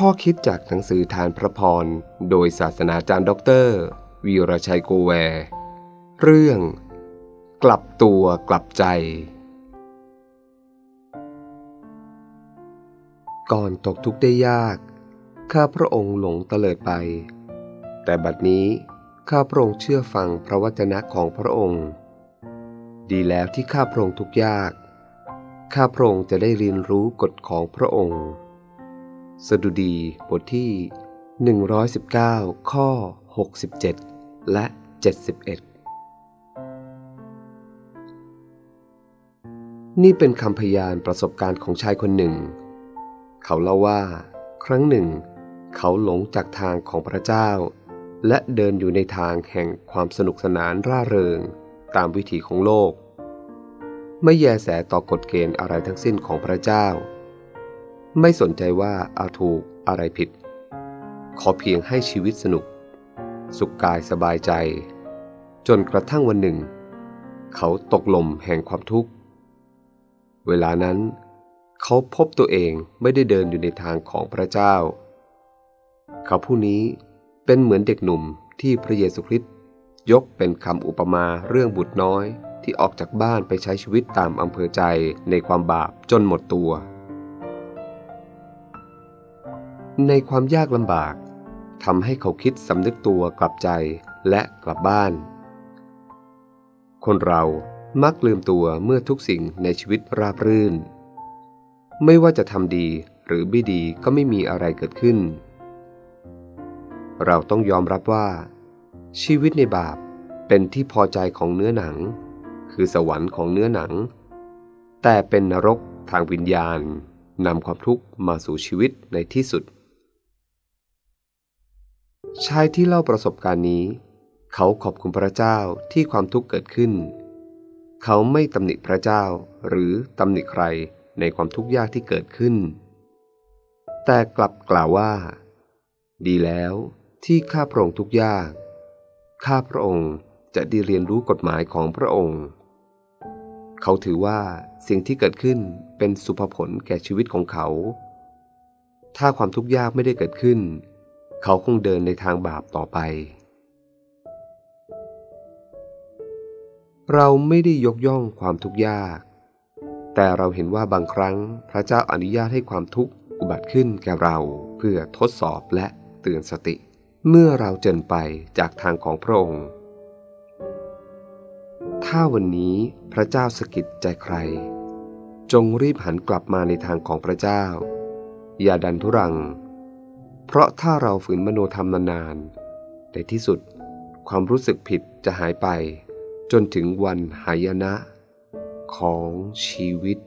ข้อคิดจากหนังสือทานพระพร โดยศาสนาจารย์ด็อกเตอร์ วีรชัยโกแว เรื่อง กลับตัวกลับใจ ก่อนตกทุกข์ได้ยาก ข้าพระองค์หลงเตลิดไป แต่บัดนี้ข้าพระองค์เชื่อฟังพระวจนะของพระองค์ ดีแล้วที่ข้าพระองค์ทุกยาก ข้าพระองค์จะได้เรียนรู้กฎของพระองค์ สดุดีบทที่ 119 ข้อ 67 และ 71 นี่เป็นคำพยานประสบการณ์ของชายคนหนึ่ง เขาเล่าว่า ครั้งหนึ่ง เขาหลงจากทางของพระเจ้า และเดินอยู่ในทางแห่งความสนุกสนานร่าเริงตามวิถีของโลก ไม่แยแสต่อกฎเกณฑ์อะไรทั้งสิ้นของพระเจ้า ไม่สนใจว่าอาถูกอะไรผิด ขอเพียงให้ชีวิตสนุก สุขกายสบายใจ จนกระทั่งวันหนึ่ง เขาตกลมแห่งความทุกข์ เวลานั้น เขาพบตัวเองไม่ได้เดินอยู่ในทางของพระเจ้า เขาผู้นี้เป็นเหมือนเด็กหนุ่มที่พระเยซูคริสต์ยกเป็นคำอุปมาเรื่องบุตรน้อยที่ออกจากบ้านไปใช้ชีวิตตามอำเภอใจในความบาปจนหมดตัว ในความยากลำบากทำให้เขาคิดสำนึกตัวกลับใจและกลับบ้าน คนเรามักลืมตัวเมื่อทุกสิ่งในชีวิตราบรื่น ไม่ว่าจะทำดีหรือไม่ดีก็ไม่มีอะไรเกิดขึ้น เราต้องยอมรับว่า ชีวิตในบาปเป็นที่พอใจของเนื้อหนัง คือสวรรค์ของเนื้อหนัง แต่เป็นนรกทางวิญญาณนำความทุกข์มาสู่ชีวิตในที่สุด ชายที่เล่าประสบการณ์นี้ เขาขอบคุณพระเจ้าที่ความทุกข์เกิดขึ้น เขาไม่ตำหนิพระเจ้าหรือตำหนิใครในความทุกข์ยากที่เกิดขึ้น แต่กลับกล่าวว่า ดีแล้วที่ข้าพระองค์ทุกข์ยาก ข้าพระองค์จะได้เรียนรู้กฎหมายของพระองค์ เขาถือว่าสิ่งที่เกิดขึ้นเป็นสุภผลแก่ชีวิตของเขา ถ้าความทุกข์ยากไม่ได้เกิดขึ้น เขาคงเดินในทางบาปต่อไป เราไม่ได้ยกย่องความทุกข์ยาก แต่เราเห็นว่าบางครั้งพระเจ้าอนุญาตให้ความทุกข์อุบัติขึ้นแก่เราเพื่อทดสอบและเตือนสติ เมื่อเราเจนไปจากทางของพระองค์ ถ้าวันนี้พระเจ้าสกิดใจใคร จงรีบหันกลับมาในทางของพระเจ้า อย่าดันทุรัง เพราะถ้าเราฝืนมโนธรรมนานๆ ในที่สุด ความรู้สึกผิดจะหายไป จนถึงวันหายนะ ของชีวิต